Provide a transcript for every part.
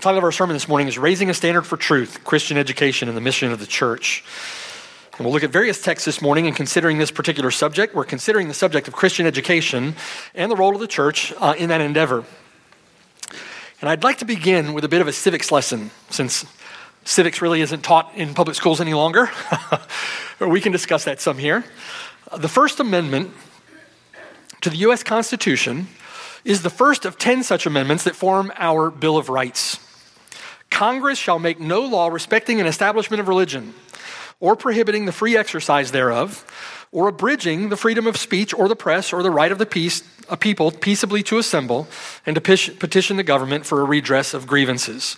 Title of our sermon this morning is Raising a Standard for Truth Christian Education and the Mission of the Church. And we'll look at various texts this morning and considering this particular subject. We're considering the subject of Christian education and the role of the church uh, in that endeavor. And I'd like to begin with a bit of a civics lesson since civics really isn't taught in public schools any longer. we can discuss that some here. The First Amendment to the U.S. Constitution is the first of 10 such amendments that form our Bill of Rights. Congress shall make no law respecting an establishment of religion, or prohibiting the free exercise thereof, or abridging the freedom of speech or the press or the right of the peace, a people peaceably to assemble and to petition the government for a redress of grievances.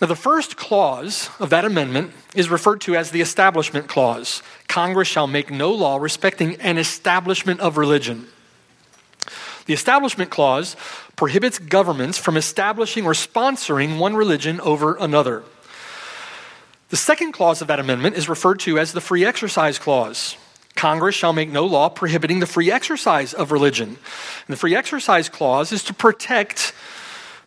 Now, the first clause of that amendment is referred to as the Establishment Clause. Congress shall make no law respecting an establishment of religion. The Establishment Clause prohibits governments from establishing or sponsoring one religion over another. The second clause of that amendment is referred to as the Free Exercise Clause. Congress shall make no law prohibiting the free exercise of religion. And the Free Exercise Clause is to protect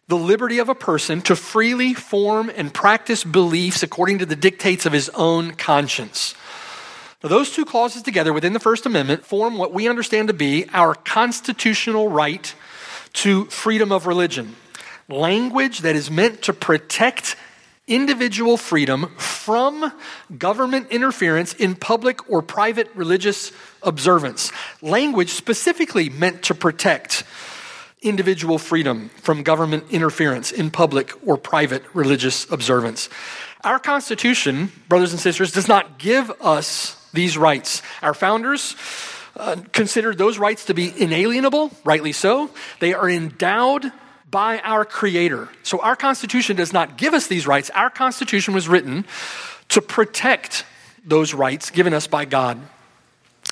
the liberty of a person to freely form and practice beliefs according to the dictates of his own conscience. Now, those two clauses together within the First Amendment form what we understand to be our constitutional right to freedom of religion. Language that is meant to protect individual freedom from government interference in public or private religious observance. Language specifically meant to protect individual freedom from government interference in public or private religious observance. Our Constitution, brothers and sisters, does not give us these rights. Our founders uh, considered those rights to be inalienable, rightly so. They are endowed by our Creator. So our Constitution does not give us these rights. Our Constitution was written to protect those rights given us by God.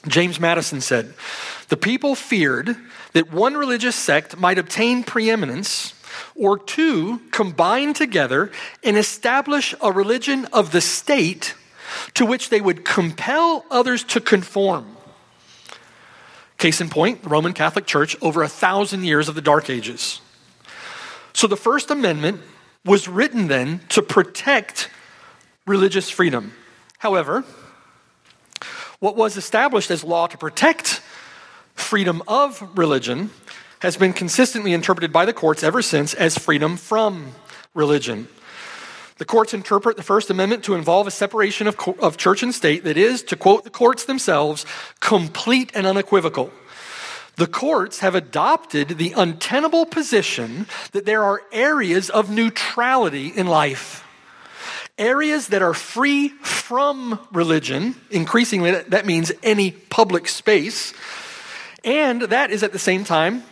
James Madison said, The people feared that one religious sect might obtain preeminence or two combine together and establish a religion of the state to which they would compel others to conform. Case in point, the Roman Catholic Church over a thousand years of the Dark Ages. So the First Amendment was written then to protect religious freedom. However, what was established as law to protect freedom of religion has been consistently interpreted by the courts ever since as freedom from religion. The courts interpret the First Amendment to involve a separation of, of church and state that is, to quote the courts themselves, complete and unequivocal. The courts have adopted the untenable position that there are areas of neutrality in life. Areas that are free from religion, increasingly that means any public space, and that is at the same time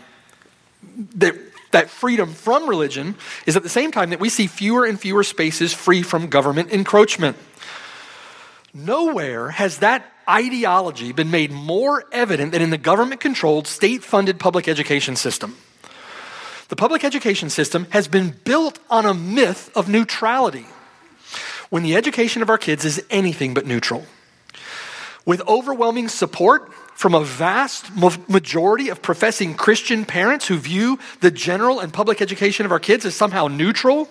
that that freedom from religion is at the same time that we see fewer and fewer spaces free from government encroachment. Nowhere has that ideology been made more evident than in the government controlled, state funded public education system. The public education system has been built on a myth of neutrality when the education of our kids is anything but neutral. With overwhelming support from a vast majority of professing Christian parents who view the general and public education of our kids as somehow neutral,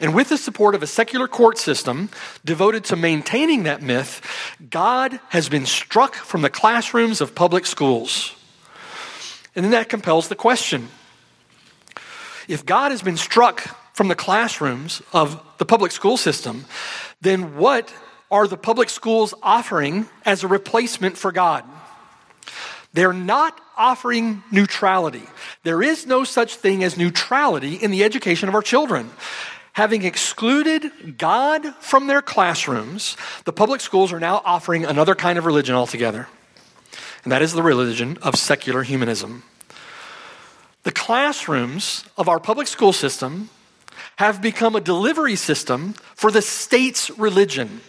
and with the support of a secular court system devoted to maintaining that myth, God has been struck from the classrooms of public schools. And then that compels the question if God has been struck from the classrooms of the public school system, then what are the public schools offering as a replacement for God? They're not offering neutrality. There is no such thing as neutrality in the education of our children. Having excluded God from their classrooms, the public schools are now offering another kind of religion altogether. And that is the religion of secular humanism. The classrooms of our public school system have become a delivery system for the state's religion.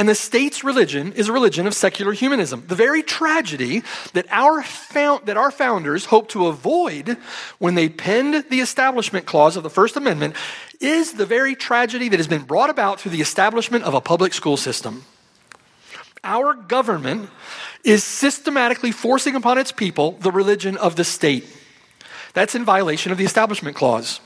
And the state's religion is a religion of secular humanism. The very tragedy that our, found, that our founders hoped to avoid when they penned the Establishment Clause of the First Amendment is the very tragedy that has been brought about through the establishment of a public school system. Our government is systematically forcing upon its people the religion of the state. That's in violation of the Establishment Clause.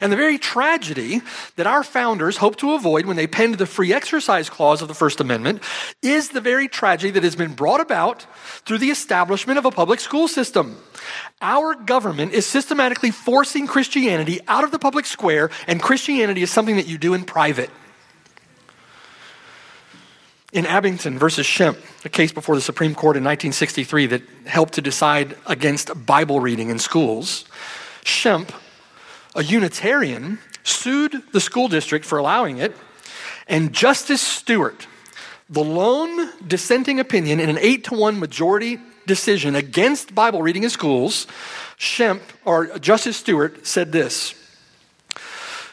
And the very tragedy that our founders hoped to avoid when they penned the free exercise clause of the First Amendment is the very tragedy that has been brought about through the establishment of a public school system. Our government is systematically forcing Christianity out of the public square, and Christianity is something that you do in private. In Abington versus Schempp, a case before the Supreme Court in 1963 that helped to decide against Bible reading in schools, Schempp a Unitarian sued the school district for allowing it, and Justice Stewart, the lone dissenting opinion in an eight to one majority decision against Bible reading in schools, Schempp, or Justice Stewart, said this.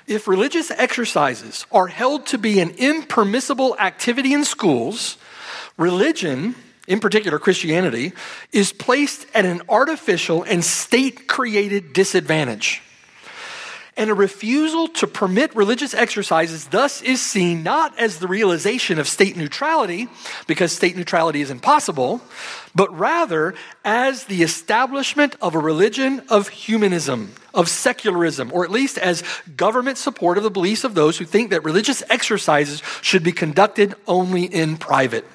If religious exercises are held to be an impermissible activity in schools, religion, in particular Christianity, is placed at an artificial and state created disadvantage. And a refusal to permit religious exercises thus is seen not as the realization of state neutrality, because state neutrality is impossible, but rather as the establishment of a religion of humanism, of secularism, or at least as government support of the beliefs of those who think that religious exercises should be conducted only in private.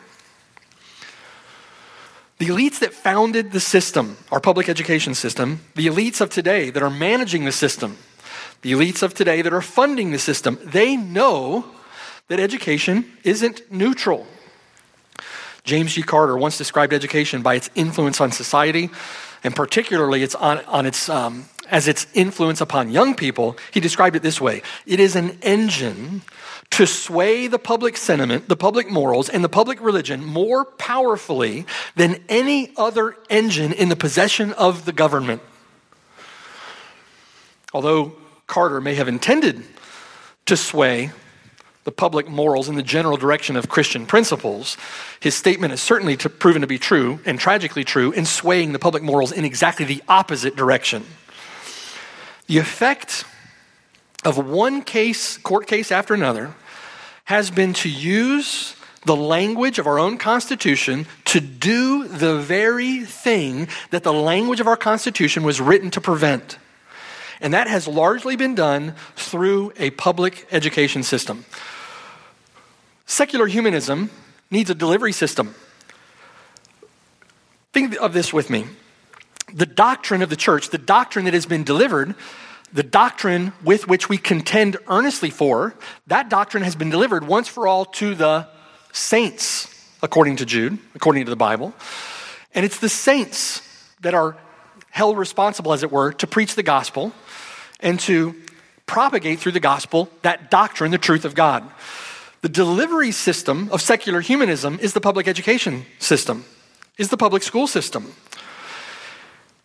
The elites that founded the system, our public education system, the elites of today that are managing the system, the elites of today that are funding the system, they know that education isn't neutral. James G. Carter once described education by its influence on society, and particularly its on, on its, um, as its influence upon young people. He described it this way It is an engine to sway the public sentiment, the public morals, and the public religion more powerfully than any other engine in the possession of the government. Although Carter may have intended to sway the public morals in the general direction of Christian principles, his statement is certainly to, proven to be true and tragically true in swaying the public morals in exactly the opposite direction. The effect of one case, court case after another, has been to use the language of our own Constitution to do the very thing that the language of our Constitution was written to prevent. And that has largely been done through a public education system. Secular humanism needs a delivery system. Think of this with me. The doctrine of the church, the doctrine that has been delivered, the doctrine with which we contend earnestly for, that doctrine has been delivered once for all to the saints, according to Jude, according to the Bible. And it's the saints that are held responsible, as it were, to preach the gospel and to propagate through the gospel that doctrine, the truth of God. The delivery system of secular humanism is the public education system, is the public school system.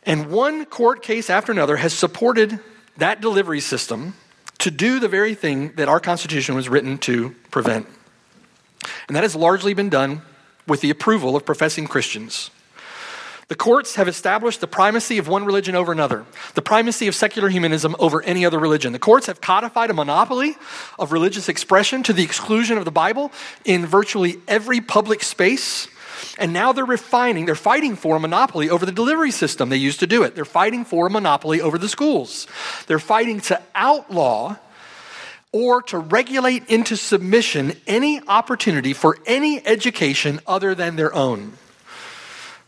And one court case after another has supported that delivery system to do the very thing that our Constitution was written to prevent. And that has largely been done with the approval of professing Christians. The courts have established the primacy of one religion over another, the primacy of secular humanism over any other religion. The courts have codified a monopoly of religious expression to the exclusion of the Bible in virtually every public space. And now they're refining, they're fighting for a monopoly over the delivery system they used to do it. They're fighting for a monopoly over the schools. They're fighting to outlaw or to regulate into submission any opportunity for any education other than their own.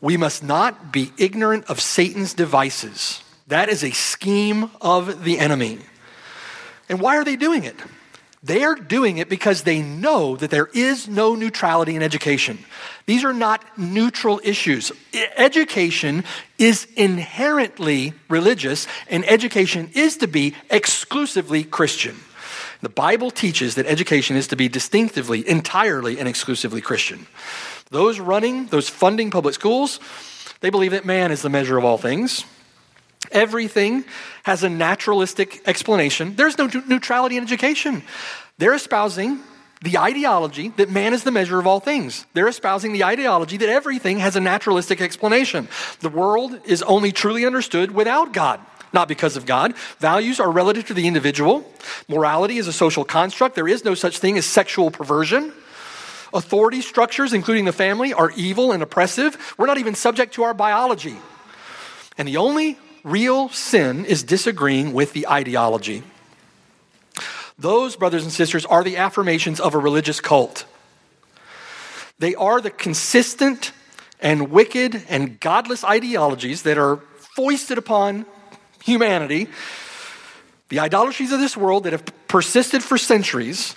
We must not be ignorant of Satan's devices. That is a scheme of the enemy. And why are they doing it? They are doing it because they know that there is no neutrality in education. These are not neutral issues. Education is inherently religious, and education is to be exclusively Christian. The Bible teaches that education is to be distinctively, entirely, and exclusively Christian. Those running, those funding public schools, they believe that man is the measure of all things. Everything has a naturalistic explanation. There's no neutrality in education. They're espousing the ideology that man is the measure of all things. They're espousing the ideology that everything has a naturalistic explanation. The world is only truly understood without God, not because of God. Values are relative to the individual. Morality is a social construct. There is no such thing as sexual perversion. Authority structures, including the family, are evil and oppressive. We're not even subject to our biology. And the only real sin is disagreeing with the ideology. Those, brothers and sisters, are the affirmations of a religious cult. They are the consistent and wicked and godless ideologies that are foisted upon humanity, the idolatries of this world that have persisted for centuries.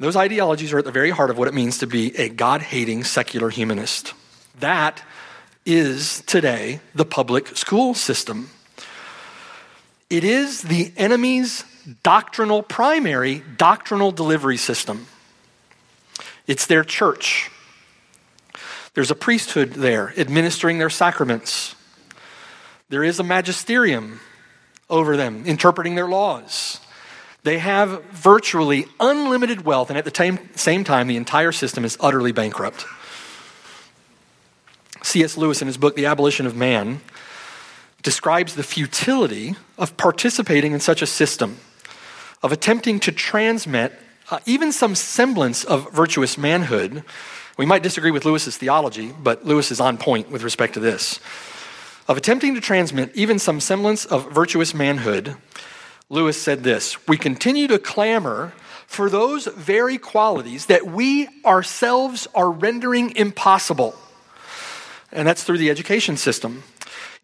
Those ideologies are at the very heart of what it means to be a God hating secular humanist. That is today the public school system. It is the enemy's doctrinal, primary doctrinal delivery system. It's their church. There's a priesthood there administering their sacraments. There is a magisterium over them interpreting their laws. They have virtually unlimited wealth, and at the same time, the entire system is utterly bankrupt. C.S. Lewis, in his book, The Abolition of Man, describes the futility of participating in such a system, of attempting to transmit uh, even some semblance of virtuous manhood. We might disagree with Lewis's theology, but Lewis is on point with respect to this. Of attempting to transmit even some semblance of virtuous manhood, Lewis said this We continue to clamor for those very qualities that we ourselves are rendering impossible. And that's through the education system.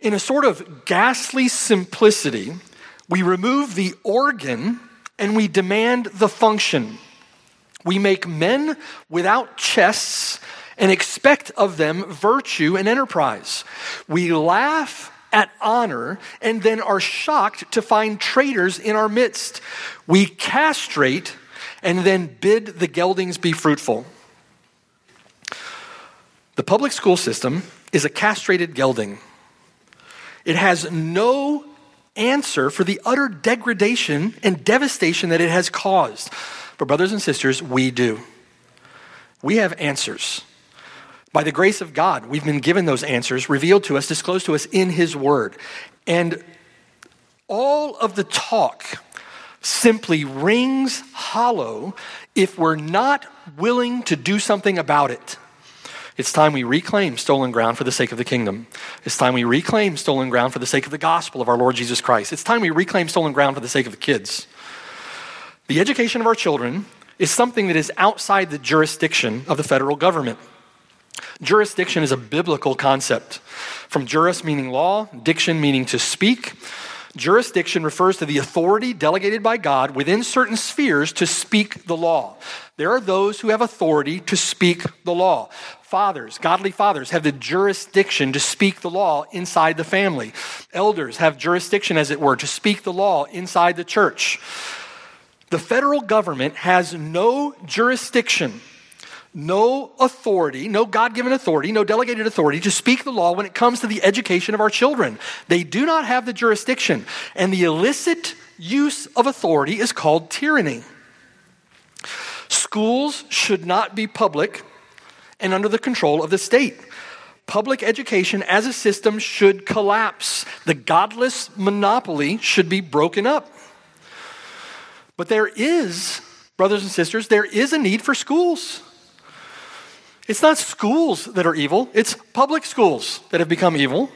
In a sort of ghastly simplicity, we remove the organ and we demand the function. We make men without chests and expect of them virtue and enterprise. We laugh at honor and then are shocked to find traitors in our midst. We castrate and then bid the geldings be fruitful. The public school system is a castrated gelding. It has no answer for the utter degradation and devastation that it has caused. But, brothers and sisters, we do. We have answers. By the grace of God, we've been given those answers, revealed to us, disclosed to us in His Word. And all of the talk simply rings hollow if we're not willing to do something about it. It's time we reclaim stolen ground for the sake of the kingdom. It's time we reclaim stolen ground for the sake of the gospel of our Lord Jesus Christ. It's time we reclaim stolen ground for the sake of the kids. The education of our children is something that is outside the jurisdiction of the federal government. Jurisdiction is a biblical concept. From juris meaning law, diction meaning to speak. Jurisdiction refers to the authority delegated by God within certain spheres to speak the law. There are those who have authority to speak the law. Fathers, godly fathers, have the jurisdiction to speak the law inside the family. Elders have jurisdiction, as it were, to speak the law inside the church. The federal government has no jurisdiction, no authority, no God given authority, no delegated authority to speak the law when it comes to the education of our children. They do not have the jurisdiction. And the illicit use of authority is called tyranny. Schools should not be public and under the control of the state. Public education as a system should collapse. The godless monopoly should be broken up. But there is, brothers and sisters, there is a need for schools. It's not schools that are evil, it's public schools that have become evil.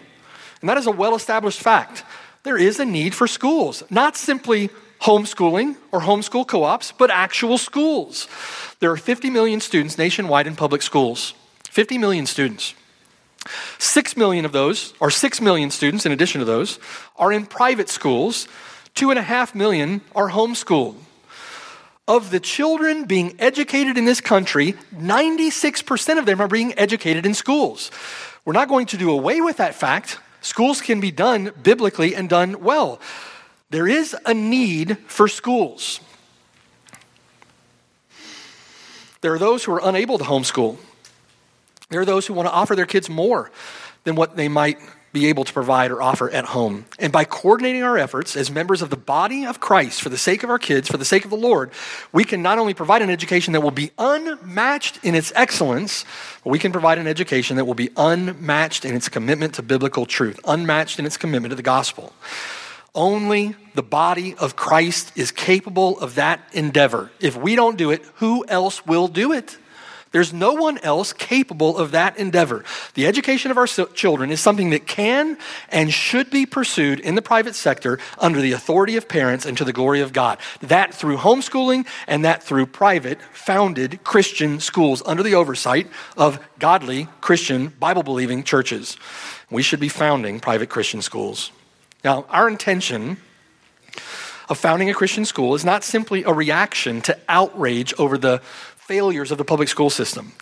And that is a well established fact. There is a need for schools, not simply homeschooling or homeschool co ops, but actual schools. There are 50 million students nationwide in public schools. 50 million students. Six million of those, or six million students in addition to those, are in private schools. Two and a half million are homeschooled. Of the children being educated in this country, 96% of them are being educated in schools. We're not going to do away with that fact. Schools can be done biblically and done well. There is a need for schools. There are those who are unable to homeschool. There are those who want to offer their kids more than what they might be able to provide or offer at home. And by coordinating our efforts as members of the body of Christ for the sake of our kids, for the sake of the Lord, we can not only provide an education that will be unmatched in its excellence, but we can provide an education that will be unmatched in its commitment to biblical truth, unmatched in its commitment to the gospel. Only the body of Christ is capable of that endeavor. If we don't do it, who else will do it? There's no one else capable of that endeavor. The education of our children is something that can and should be pursued in the private sector under the authority of parents and to the glory of God. That through homeschooling and that through private, founded Christian schools under the oversight of godly Christian, Bible believing churches. We should be founding private Christian schools. Now, our intention of founding a Christian school is not simply a reaction to outrage over the failures of the public school system.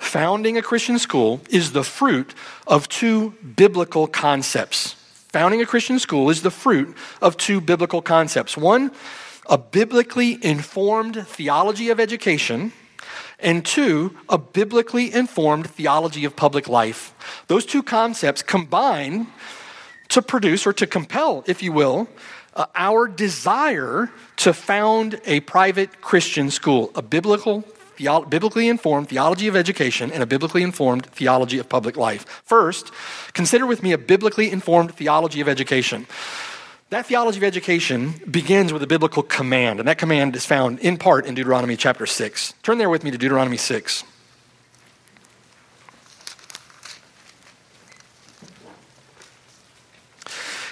Founding a Christian school is the fruit of two biblical concepts. Founding a Christian school is the fruit of two biblical concepts. One, a biblically informed theology of education, and two, a biblically informed theology of public life. Those two concepts combine to produce or to compel, if you will, uh, our desire to found a private Christian school, a biblical, theo- biblically informed theology of education and a biblically informed theology of public life. First, consider with me a biblically informed theology of education. That theology of education begins with a biblical command, and that command is found in part in Deuteronomy chapter 6. Turn there with me to Deuteronomy 6.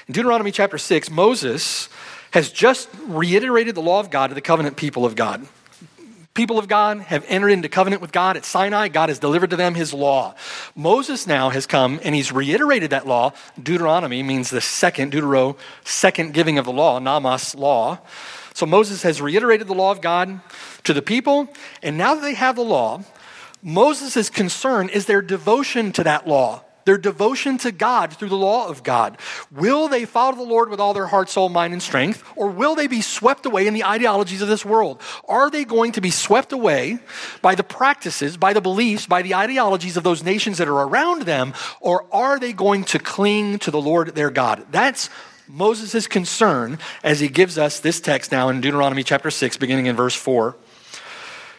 In Deuteronomy chapter 6, Moses has just reiterated the law of God to the covenant people of God. People of God have entered into covenant with God at Sinai. God has delivered to them his law. Moses now has come and he's reiterated that law. Deuteronomy means the second, Deutero, second giving of the law, Nomos law. So Moses has reiterated the law of God to the people, and now that they have the law, Moses' concern is their devotion to that law their devotion to God through the law of God. Will they follow the Lord with all their heart, soul, mind, and strength, or will they be swept away in the ideologies of this world? Are they going to be swept away by the practices, by the beliefs, by the ideologies of those nations that are around them, or are they going to cling to the Lord their God? That's Moses' concern as he gives us this text now in Deuteronomy chapter 6, beginning in verse 4.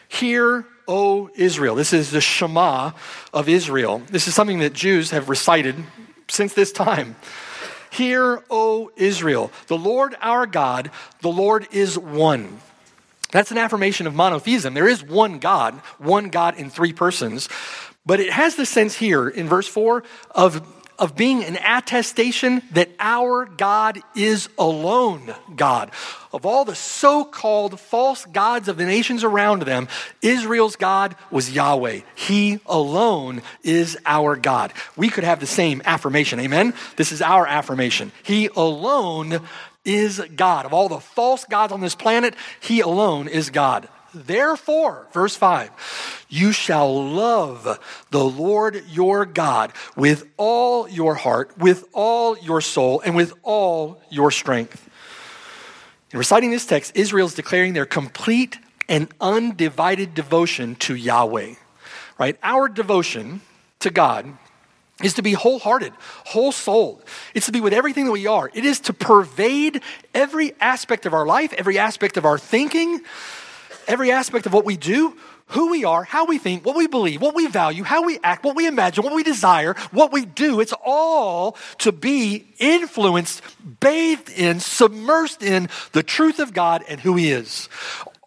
Hear O Israel. This is the Shema of Israel. This is something that Jews have recited since this time. Hear, O Israel, the Lord our God, the Lord is one. That's an affirmation of monotheism. There is one God, one God in three persons. But it has the sense here in verse 4 of of being an attestation that our God is alone God. Of all the so called false gods of the nations around them, Israel's God was Yahweh. He alone is our God. We could have the same affirmation. Amen? This is our affirmation. He alone is God. Of all the false gods on this planet, He alone is God. Therefore, verse 5, you shall love the Lord your God with all your heart, with all your soul, and with all your strength. In reciting this text, Israel is declaring their complete and undivided devotion to Yahweh. Right? Our devotion to God is to be wholehearted, whole souled. It's to be with everything that we are. It is to pervade every aspect of our life, every aspect of our thinking, every aspect of what we do, who we are, how we think, what we believe, what we value, how we act, what we imagine, what we desire, what we do. It's all to be influenced, bathed in, submersed in the truth of God and who He is.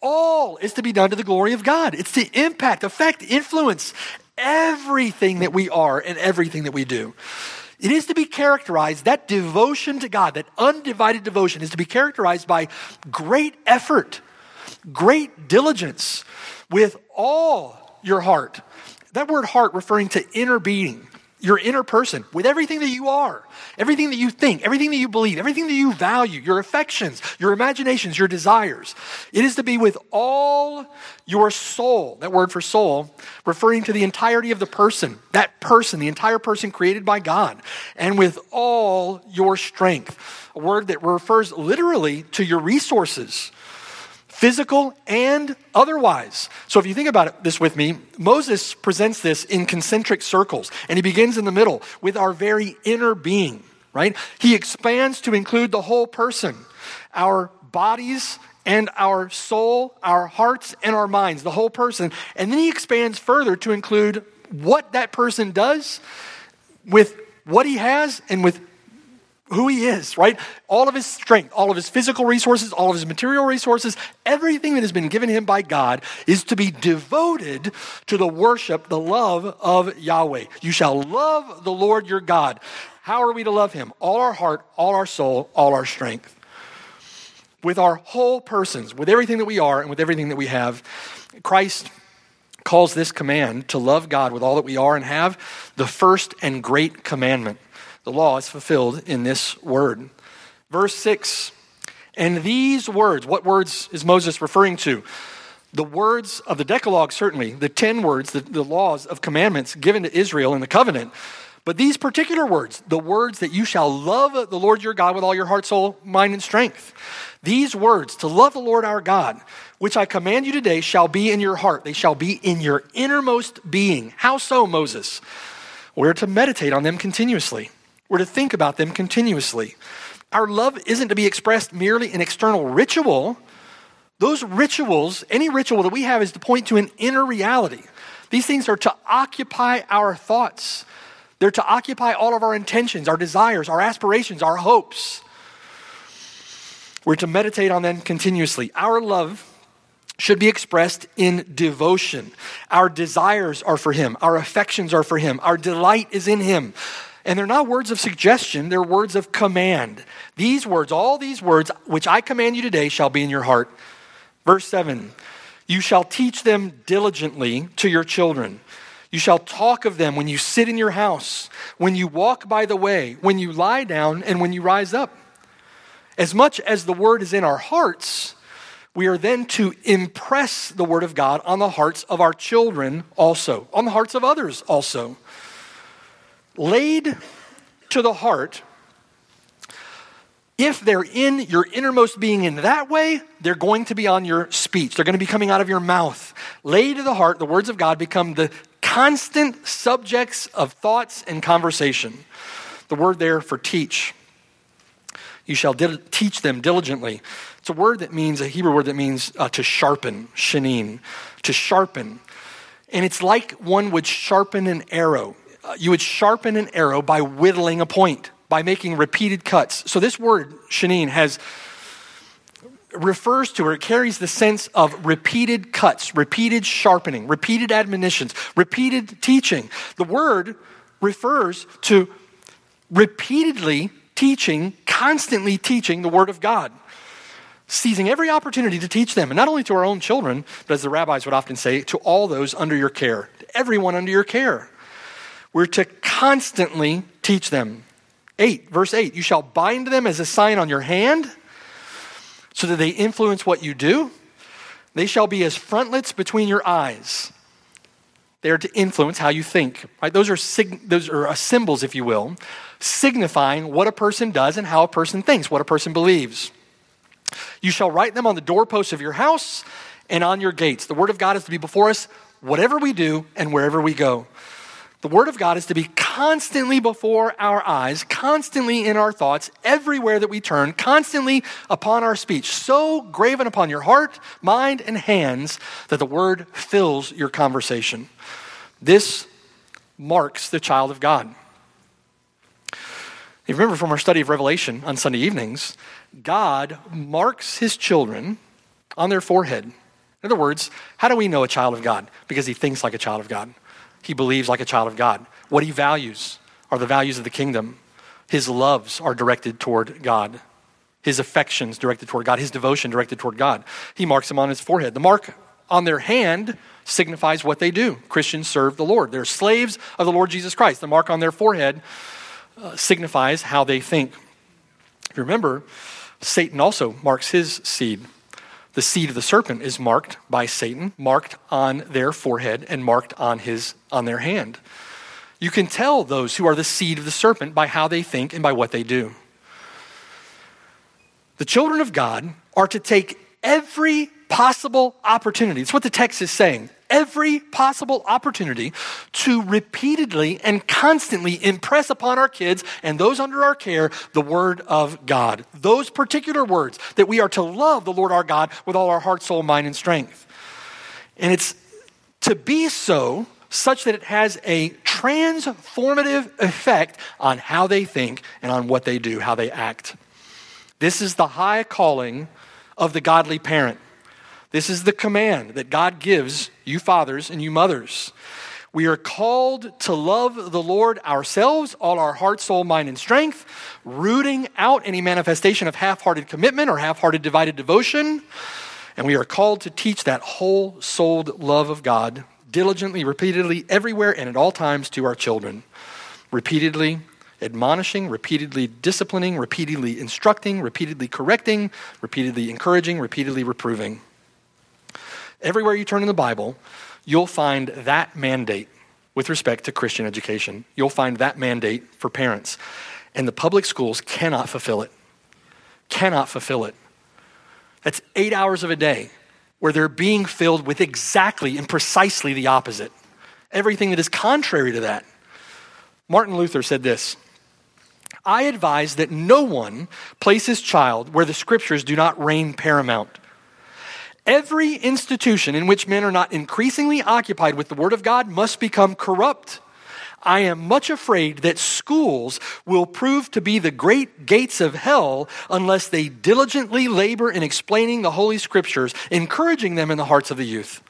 All is to be done to the glory of God. It's to impact, affect, influence everything that we are and everything that we do. It is to be characterized, that devotion to God, that undivided devotion is to be characterized by great effort great diligence with all your heart. That word heart referring to inner being, your inner person, with everything that you are, everything that you think, everything that you believe, everything that you value, your affections, your imaginations, your desires. It is to be with all your soul. That word for soul referring to the entirety of the person, that person, the entire person created by God, and with all your strength. A word that refers literally to your resources physical and otherwise. So if you think about it, this with me, Moses presents this in concentric circles, and he begins in the middle with our very inner being, right? He expands to include the whole person, our bodies and our soul, our hearts and our minds, the whole person. And then he expands further to include what that person does with what he has and with who he is, right? All of his strength, all of his physical resources, all of his material resources, everything that has been given him by God is to be devoted to the worship, the love of Yahweh. You shall love the Lord your God. How are we to love him? All our heart, all our soul, all our strength. With our whole persons, with everything that we are and with everything that we have. Christ calls this command to love God with all that we are and have the first and great commandment. The law is fulfilled in this word. Verse 6 And these words, what words is Moses referring to? The words of the Decalogue, certainly, the 10 words, the, the laws of commandments given to Israel in the covenant. But these particular words, the words that you shall love the Lord your God with all your heart, soul, mind, and strength, these words, to love the Lord our God, which I command you today, shall be in your heart. They shall be in your innermost being. How so, Moses? We're to meditate on them continuously. We're to think about them continuously. Our love isn't to be expressed merely in external ritual. Those rituals, any ritual that we have, is to point to an inner reality. These things are to occupy our thoughts, they're to occupy all of our intentions, our desires, our aspirations, our hopes. We're to meditate on them continuously. Our love should be expressed in devotion. Our desires are for Him, our affections are for Him, our delight is in Him. And they're not words of suggestion, they're words of command. These words, all these words, which I command you today, shall be in your heart. Verse 7 You shall teach them diligently to your children. You shall talk of them when you sit in your house, when you walk by the way, when you lie down, and when you rise up. As much as the word is in our hearts, we are then to impress the word of God on the hearts of our children also, on the hearts of others also laid to the heart, if they're in your innermost being in that way, they're going to be on your speech. They're going to be coming out of your mouth. Laid to the heart, the words of God become the constant subjects of thoughts and conversation. The word there for teach. You shall teach them diligently. It's a word that means, a Hebrew word that means uh, to sharpen, shanin, to sharpen. And it's like one would sharpen an arrow. Uh, you would sharpen an arrow by whittling a point, by making repeated cuts. So this word, shanin, has refers to or it carries the sense of repeated cuts, repeated sharpening, repeated admonitions, repeated teaching. The word refers to repeatedly teaching, constantly teaching the Word of God, seizing every opportunity to teach them, and not only to our own children, but as the rabbis would often say, to all those under your care, to everyone under your care. We're to constantly teach them. 8, verse 8 You shall bind them as a sign on your hand so that they influence what you do. They shall be as frontlets between your eyes. They are to influence how you think. Right? Those are, sig- those are uh, symbols, if you will, signifying what a person does and how a person thinks, what a person believes. You shall write them on the doorposts of your house and on your gates. The word of God is to be before us, whatever we do and wherever we go. The Word of God is to be constantly before our eyes, constantly in our thoughts, everywhere that we turn, constantly upon our speech, so graven upon your heart, mind, and hands that the Word fills your conversation. This marks the child of God. You remember from our study of Revelation on Sunday evenings, God marks his children on their forehead. In other words, how do we know a child of God? Because he thinks like a child of God he believes like a child of God. What he values are the values of the kingdom. His loves are directed toward God. His affections directed toward God. His devotion directed toward God. He marks them on his forehead. The mark on their hand signifies what they do. Christians serve the Lord. They're slaves of the Lord Jesus Christ. The mark on their forehead uh, signifies how they think. If you remember, Satan also marks his seed. The seed of the serpent is marked by Satan, marked on their forehead and marked on his on their hand. You can tell those who are the seed of the serpent by how they think and by what they do. The children of God are to take every possible opportunity. It's what the text is saying. Every possible opportunity to repeatedly and constantly impress upon our kids and those under our care the Word of God. Those particular words that we are to love the Lord our God with all our heart, soul, mind, and strength. And it's to be so such that it has a transformative effect on how they think and on what they do, how they act. This is the high calling of the godly parent. This is the command that God gives you fathers and you mothers. We are called to love the Lord ourselves, all our heart, soul, mind, and strength, rooting out any manifestation of half hearted commitment or half hearted divided devotion. And we are called to teach that whole souled love of God diligently, repeatedly, everywhere, and at all times to our children. Repeatedly admonishing, repeatedly disciplining, repeatedly instructing, repeatedly correcting, repeatedly encouraging, repeatedly reproving. Everywhere you turn in the Bible, you'll find that mandate with respect to Christian education. You'll find that mandate for parents. And the public schools cannot fulfill it. Cannot fulfill it. That's eight hours of a day where they're being filled with exactly and precisely the opposite. Everything that is contrary to that. Martin Luther said this I advise that no one place his child where the scriptures do not reign paramount. Every institution in which men are not increasingly occupied with the Word of God must become corrupt. I am much afraid that schools will prove to be the great gates of hell unless they diligently labor in explaining the Holy Scriptures, encouraging them in the hearts of the youth.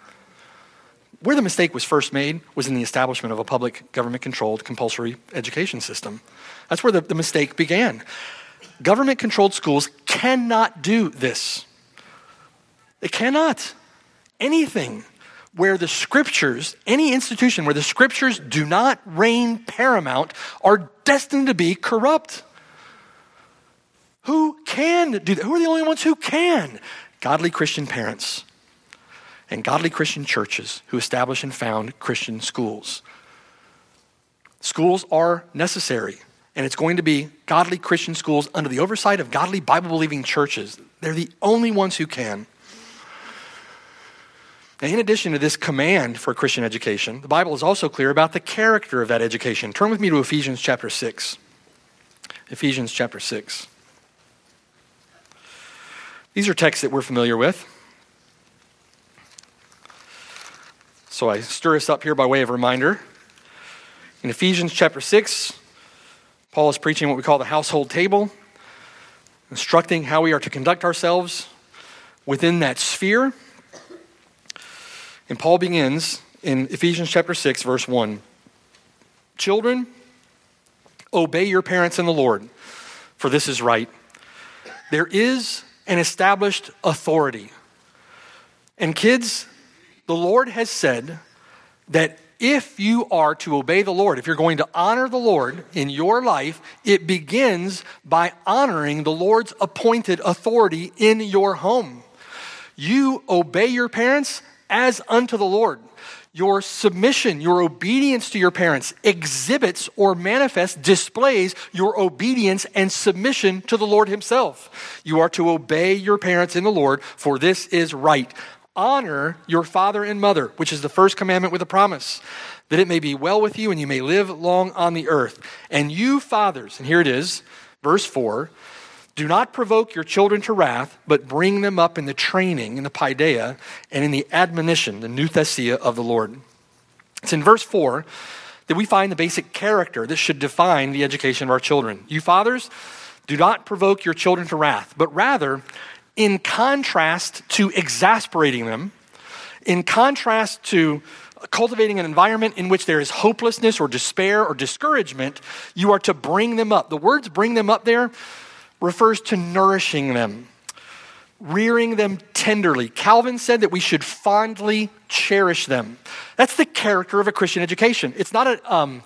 Where the mistake was first made was in the establishment of a public government controlled compulsory education system. That's where the, the mistake began. Government controlled schools cannot do this. They cannot. Anything where the scriptures, any institution where the scriptures do not reign paramount, are destined to be corrupt. Who can do that? Who are the only ones who can? Godly Christian parents and godly Christian churches who establish and found Christian schools. Schools are necessary, and it's going to be godly Christian schools under the oversight of godly Bible believing churches. They're the only ones who can. Now, in addition to this command for Christian education, the Bible is also clear about the character of that education. Turn with me to Ephesians chapter 6. Ephesians chapter 6. These are texts that we're familiar with. So I stir us up here by way of reminder. In Ephesians chapter 6, Paul is preaching what we call the household table, instructing how we are to conduct ourselves within that sphere. And Paul begins in Ephesians chapter 6, verse 1. Children, obey your parents in the Lord, for this is right. There is an established authority. And kids, the Lord has said that if you are to obey the Lord, if you're going to honor the Lord in your life, it begins by honoring the Lord's appointed authority in your home. You obey your parents as unto the Lord. Your submission, your obedience to your parents exhibits or manifests, displays your obedience and submission to the Lord Himself. You are to obey your parents in the Lord, for this is right. Honor your father and mother, which is the first commandment with a promise, that it may be well with you and you may live long on the earth. And you, fathers, and here it is, verse 4 do not provoke your children to wrath, but bring them up in the training, in the paideia, and in the admonition, the nouthesia of the Lord. It's in verse 4 that we find the basic character that should define the education of our children. You fathers, do not provoke your children to wrath, but rather, in contrast to exasperating them, in contrast to cultivating an environment in which there is hopelessness or despair or discouragement, you are to bring them up. The words bring them up there refers to nourishing them, rearing them tenderly. Calvin said that we should fondly cherish them. That's the character of a Christian education. It's not, a, um,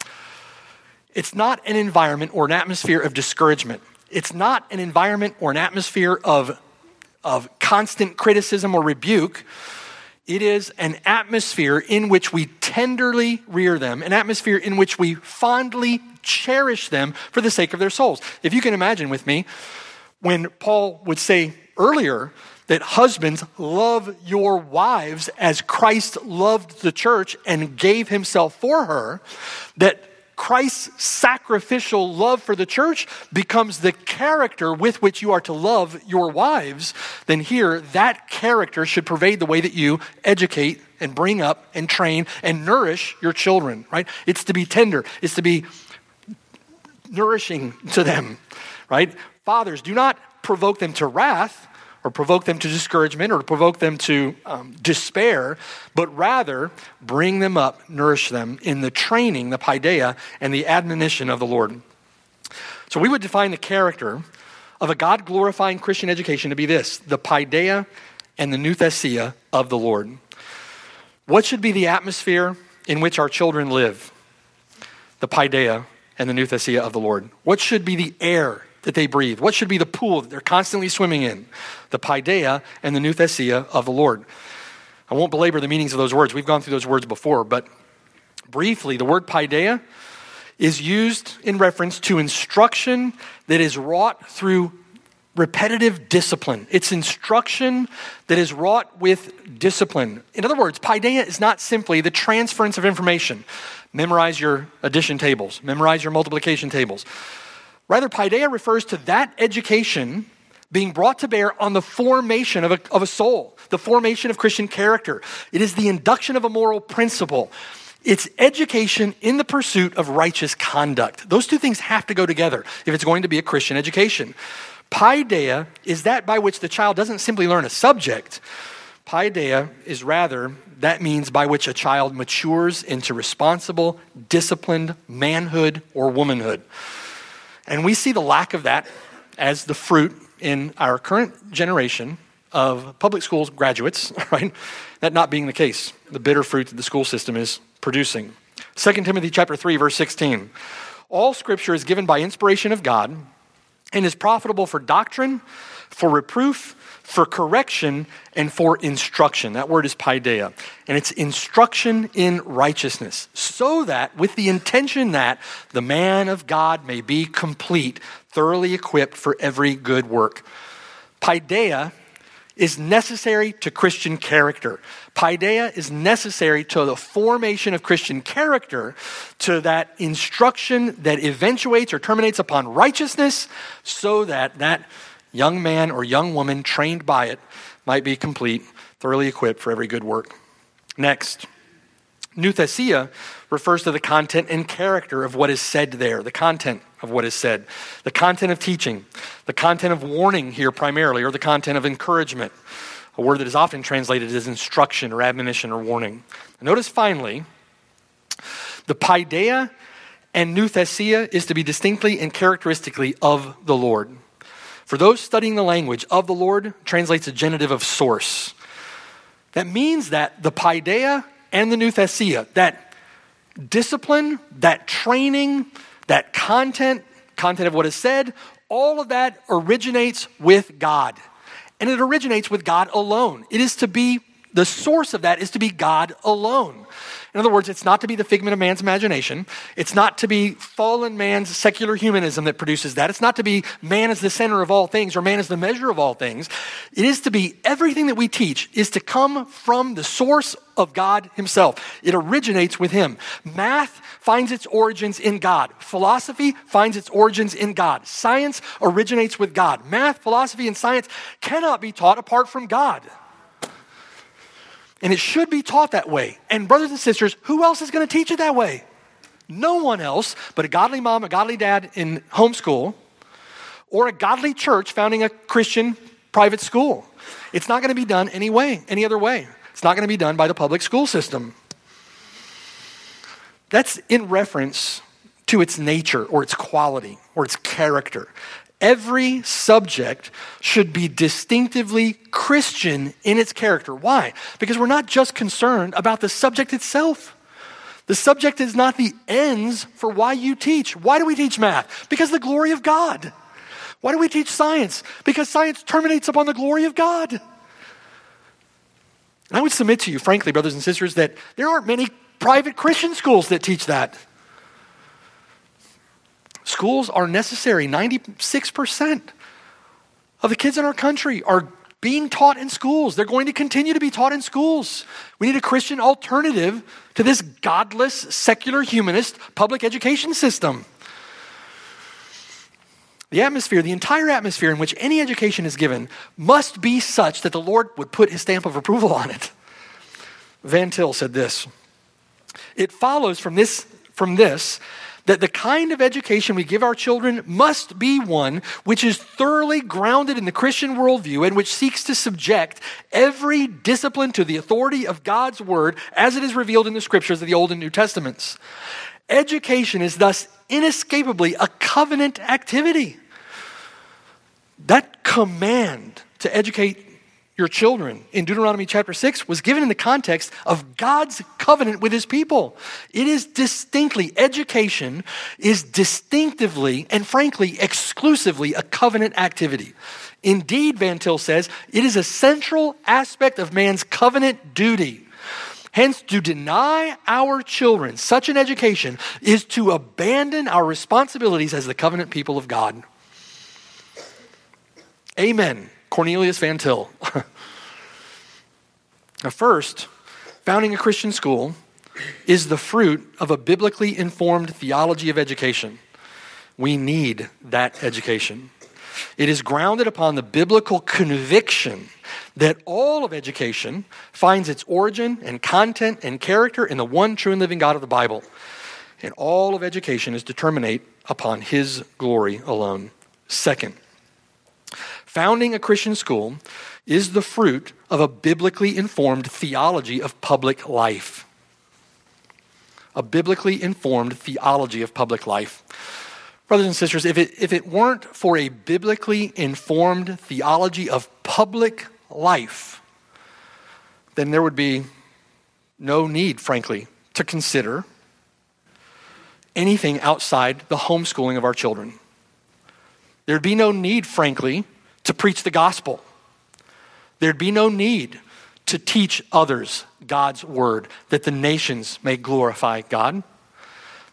it's not an environment or an atmosphere of discouragement. It's not an environment or an atmosphere of, of constant criticism or rebuke. It is an atmosphere in which we tenderly rear them, an atmosphere in which we fondly cherish them for the sake of their souls. If you can imagine with me, when Paul would say earlier that husbands love your wives as Christ loved the church and gave himself for her, that Christ's sacrificial love for the church becomes the character with which you are to love your wives, then here that character should pervade the way that you educate and bring up and train and nourish your children, right? It's to be tender, it's to be nourishing to them, right? Fathers, do not provoke them to wrath or provoke them to discouragement or provoke them to um, despair, but rather bring them up, nourish them in the training, the paideia, and the admonition of the Lord. So we would define the character of a God glorifying Christian education to be this the paideia and the nouthesia of the Lord. What should be the atmosphere in which our children live? The paideia and the nouthesia of the Lord. What should be the air that they breathe? What should be the pool that they're constantly swimming in? The paideia and the nouthesia of the Lord. I won't belabor the meanings of those words. We've gone through those words before, but briefly, the word paideia is used in reference to instruction that is wrought through repetitive discipline. It's instruction that is wrought with discipline. In other words, paideia is not simply the transference of information. Memorize your addition tables, memorize your multiplication tables. Rather, paideia refers to that education being brought to bear on the formation of a, of a soul, the formation of Christian character. It is the induction of a moral principle. It's education in the pursuit of righteous conduct. Those two things have to go together if it's going to be a Christian education. Paideia is that by which the child doesn't simply learn a subject. Paideia is rather that means by which a child matures into responsible, disciplined manhood or womanhood. And we see the lack of that as the fruit in our current generation of public schools graduates, right? That not being the case, the bitter fruit that the school system is producing. 2 Timothy chapter 3 verse 16. All scripture is given by inspiration of God and is profitable for doctrine, for reproof, for correction, and for instruction. That word is paideia. And it's instruction in righteousness, so that, with the intention that the man of God may be complete, thoroughly equipped for every good work. Paideia is necessary to Christian character. Paideia is necessary to the formation of Christian character, to that instruction that eventuates or terminates upon righteousness, so that that young man or young woman trained by it might be complete, thoroughly equipped for every good work. Next, nouthesia refers to the content and character of what is said there, the content of what is said, the content of teaching, the content of warning here primarily, or the content of encouragement, a word that is often translated as instruction or admonition or warning. Notice finally, the paideia and nouthesia is to be distinctly and characteristically of the Lord. For those studying the language of the Lord translates a genitive of source. That means that the paideia and the nouthesia, that discipline, that training, that content, content of what is said, all of that originates with God. And it originates with God alone. It is to be, the source of that is to be God alone. In other words, it's not to be the figment of man's imagination. It's not to be fallen man's secular humanism that produces that. It's not to be man as the center of all things or man as the measure of all things. It is to be everything that we teach is to come from the source of God Himself. It originates with Him. Math finds its origins in God. Philosophy finds its origins in God. Science originates with God. Math, philosophy, and science cannot be taught apart from God. And it should be taught that way. And, brothers and sisters, who else is going to teach it that way? No one else but a godly mom, a godly dad in homeschool, or a godly church founding a Christian private school. It's not going to be done any way, any other way. It's not going to be done by the public school system. That's in reference to its nature or its quality or its character. Every subject should be distinctively Christian in its character. Why? Because we're not just concerned about the subject itself. The subject is not the ends for why you teach. Why do we teach math? Because the glory of God. Why do we teach science? Because science terminates upon the glory of God. And I would submit to you, frankly, brothers and sisters, that there aren't many private Christian schools that teach that. Schools are necessary. 96% of the kids in our country are being taught in schools. They're going to continue to be taught in schools. We need a Christian alternative to this godless, secular, humanist public education system. The atmosphere, the entire atmosphere in which any education is given, must be such that the Lord would put his stamp of approval on it. Van Til said this It follows from this, from this that the kind of education we give our children must be one which is thoroughly grounded in the Christian worldview and which seeks to subject every discipline to the authority of God's word as it is revealed in the scriptures of the Old and New Testaments. Education is thus inescapably a covenant activity. That command to educate your children in Deuteronomy chapter 6 was given in the context of God's covenant with his people. It is distinctly, education is distinctively and frankly exclusively a covenant activity. Indeed, Van Til says, it is a central aspect of man's covenant duty. Hence, to deny our children such an education is to abandon our responsibilities as the covenant people of God. Amen. Cornelius Van Til. now, first, founding a Christian school is the fruit of a biblically informed theology of education. We need that education. It is grounded upon the biblical conviction that all of education finds its origin and content and character in the one true and living God of the Bible. And all of education is determinate upon His glory alone. Second, Founding a Christian school is the fruit of a biblically informed theology of public life. A biblically informed theology of public life. Brothers and sisters, if it, if it weren't for a biblically informed theology of public life, then there would be no need, frankly, to consider anything outside the homeschooling of our children. There'd be no need, frankly, to preach the gospel. There'd be no need to teach others God's word that the nations may glorify God.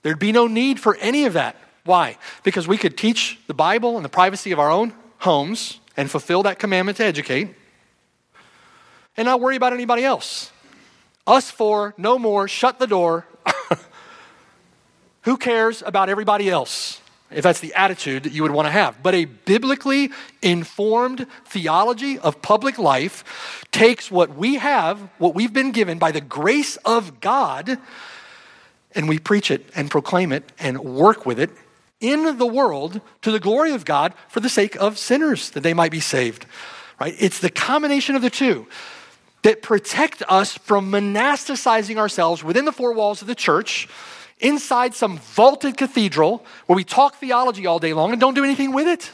There'd be no need for any of that. Why? Because we could teach the Bible in the privacy of our own homes and fulfill that commandment to educate and not worry about anybody else. Us four, no more, shut the door. Who cares about everybody else? If that's the attitude that you would want to have. But a biblically informed theology of public life takes what we have, what we've been given by the grace of God, and we preach it and proclaim it and work with it in the world to the glory of God for the sake of sinners, that they might be saved. Right? It's the combination of the two that protect us from monasticizing ourselves within the four walls of the church inside some vaulted cathedral where we talk theology all day long and don't do anything with it.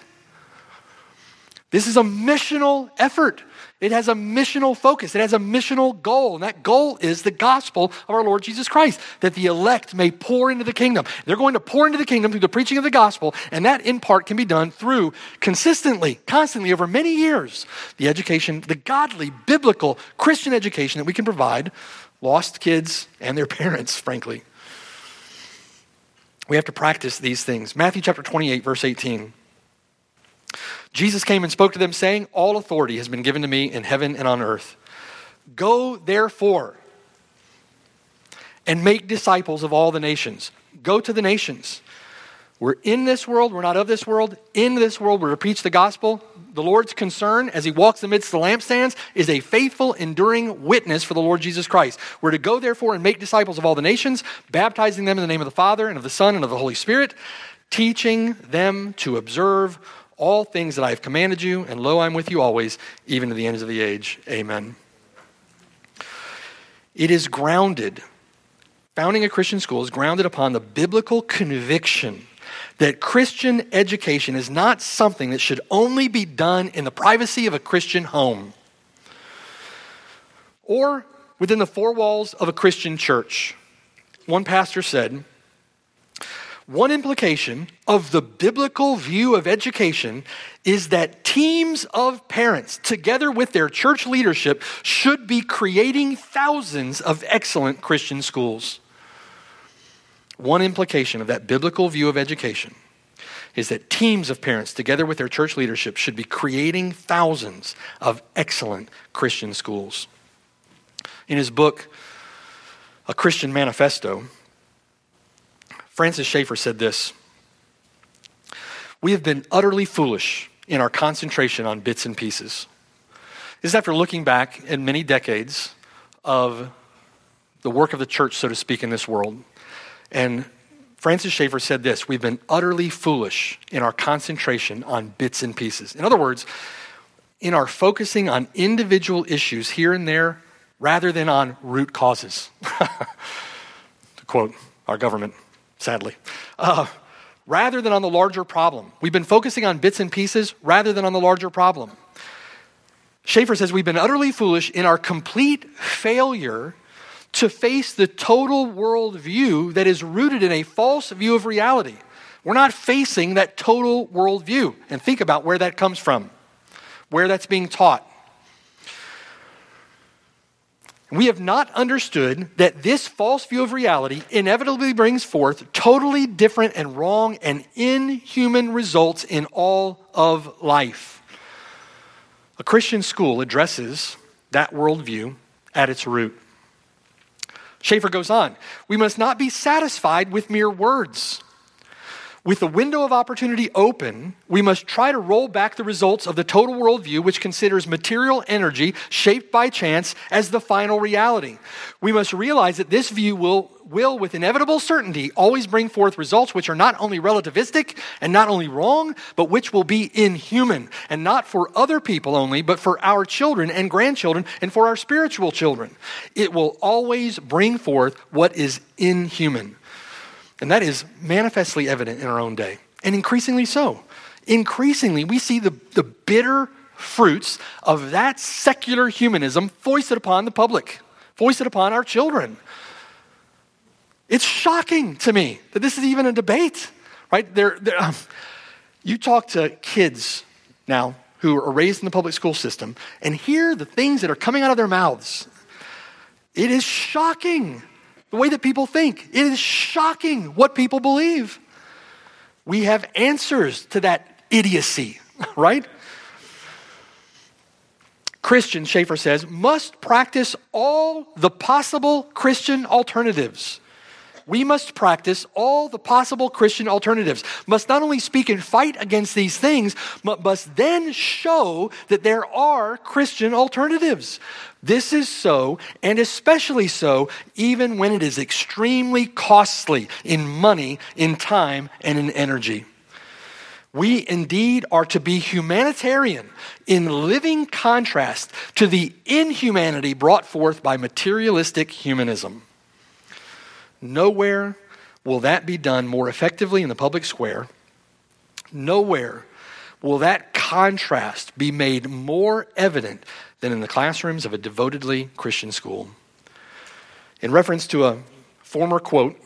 This is a missional effort. It has a missional focus. It has a missional goal. And that goal is the gospel of our Lord Jesus Christ, that the elect may pour into the kingdom. They're going to pour into the kingdom through the preaching of the gospel, and that in part can be done through consistently, constantly, over many years, the education, the godly, biblical, Christian education that we can provide lost kids and their parents, frankly. We have to practice these things. Matthew chapter 28, verse 18. Jesus came and spoke to them, saying, All authority has been given to me in heaven and on earth. Go therefore and make disciples of all the nations. Go to the nations. We're in this world, we're not of this world. In this world, we're to preach the gospel. The Lord's concern as he walks amidst the lampstands is a faithful, enduring witness for the Lord Jesus Christ. We're to go, therefore, and make disciples of all the nations, baptizing them in the name of the Father, and of the Son, and of the Holy Spirit, teaching them to observe all things that I have commanded you, and lo, I'm with you always, even to the ends of the age. Amen. It is grounded, founding a Christian school is grounded upon the biblical conviction that Christian education is not something that should only be done in the privacy of a Christian home or within the four walls of a Christian church. One pastor said, one implication of the biblical view of education is that teams of parents, together with their church leadership, should be creating thousands of excellent Christian schools. One implication of that biblical view of education is that teams of parents, together with their church leadership, should be creating thousands of excellent Christian schools. In his book, A Christian Manifesto, Francis Schaeffer said this We have been utterly foolish in our concentration on bits and pieces. This is after looking back at many decades of the work of the church, so to speak, in this world. And Francis Schaeffer said this We've been utterly foolish in our concentration on bits and pieces. In other words, in our focusing on individual issues here and there rather than on root causes. to quote our government, sadly. Uh, rather than on the larger problem. We've been focusing on bits and pieces rather than on the larger problem. Schaeffer says we've been utterly foolish in our complete failure to face the total worldview that is rooted in a false view of reality. We're not facing that total worldview. And think about where that comes from, where that's being taught. We have not understood that this false view of reality inevitably brings forth totally different and wrong and inhuman results in all of life. A Christian school addresses that worldview at its root. Schaeffer goes on We must not be satisfied with mere words. With the window of opportunity open, we must try to roll back the results of the total worldview, which considers material energy shaped by chance as the final reality. We must realize that this view will, will, with inevitable certainty, always bring forth results which are not only relativistic and not only wrong, but which will be inhuman, and not for other people only, but for our children and grandchildren and for our spiritual children. It will always bring forth what is inhuman. And that is manifestly evident in our own day, and increasingly so. Increasingly, we see the, the bitter fruits of that secular humanism foisted upon the public, foisted upon our children. It's shocking to me that this is even a debate, right? They're, they're, um, you talk to kids now who are raised in the public school system and hear the things that are coming out of their mouths. It is shocking the way that people think. It is shocking what people believe. We have answers to that idiocy, right? Christians, Schaeffer says, must practice all the possible Christian alternatives we must practice all the possible Christian alternatives, must not only speak and fight against these things, but must then show that there are Christian alternatives. This is so, and especially so, even when it is extremely costly in money, in time, and in energy. We indeed are to be humanitarian in living contrast to the inhumanity brought forth by materialistic humanism. Nowhere will that be done more effectively in the public square. Nowhere will that contrast be made more evident than in the classrooms of a devotedly Christian school. In reference to a former quote,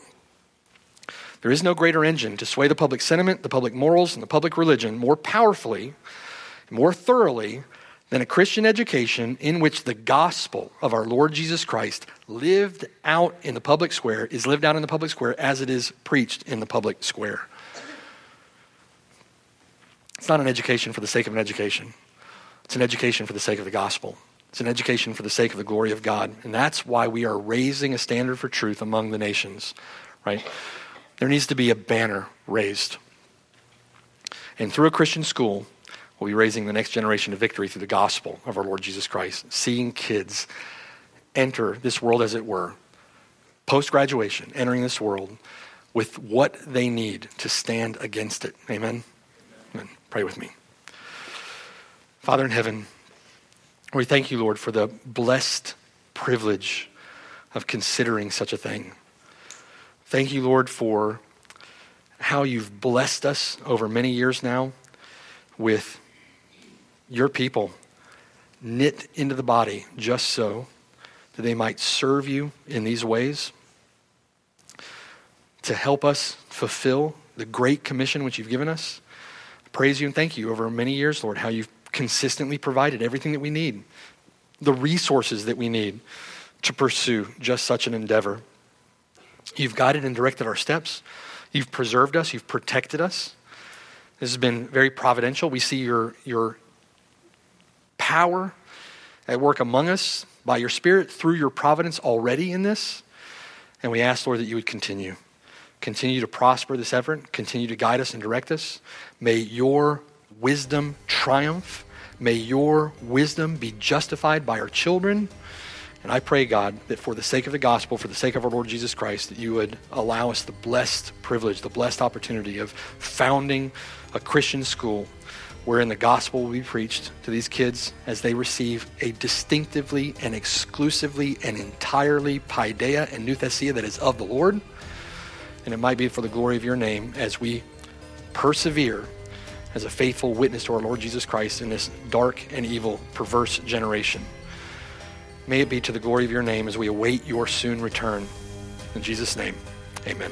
there is no greater engine to sway the public sentiment, the public morals, and the public religion more powerfully, more thoroughly than a Christian education in which the gospel of our Lord Jesus Christ lived out in the public square is lived out in the public square as it is preached in the public square. It's not an education for the sake of an education. It's an education for the sake of the gospel. It's an education for the sake of the glory of God. And that's why we are raising a standard for truth among the nations, right? There needs to be a banner raised. And through a Christian school, we'll be raising the next generation to victory through the gospel of our Lord Jesus Christ, seeing kids enter this world as it were, post graduation, entering this world with what they need to stand against it. Amen? Amen. Pray with me. Father in heaven, we thank you, Lord, for the blessed privilege of considering such a thing. Thank you, Lord, for how you've blessed us over many years now with your people knit into the body just so that they might serve you in these ways to help us fulfill the great commission which you've given us. I praise you and thank you over many years, Lord, how you've consistently provided everything that we need, the resources that we need to pursue just such an endeavor. You've guided and directed our steps. You've preserved us. You've protected us. This has been very providential. We see your, your power at work among us by your Spirit through your providence already in this. And we ask, Lord, that you would continue. Continue to prosper this effort. Continue to guide us and direct us. May your wisdom triumph. May your wisdom be justified by our children. And I pray, God, that for the sake of the gospel, for the sake of our Lord Jesus Christ, that you would allow us the blessed privilege, the blessed opportunity of founding a Christian school wherein the gospel will be preached to these kids as they receive a distinctively and exclusively and entirely paideia and nouthesia that is of the Lord. And it might be for the glory of your name as we persevere as a faithful witness to our Lord Jesus Christ in this dark and evil, perverse generation. May it be to the glory of your name as we await your soon return. In Jesus' name, amen.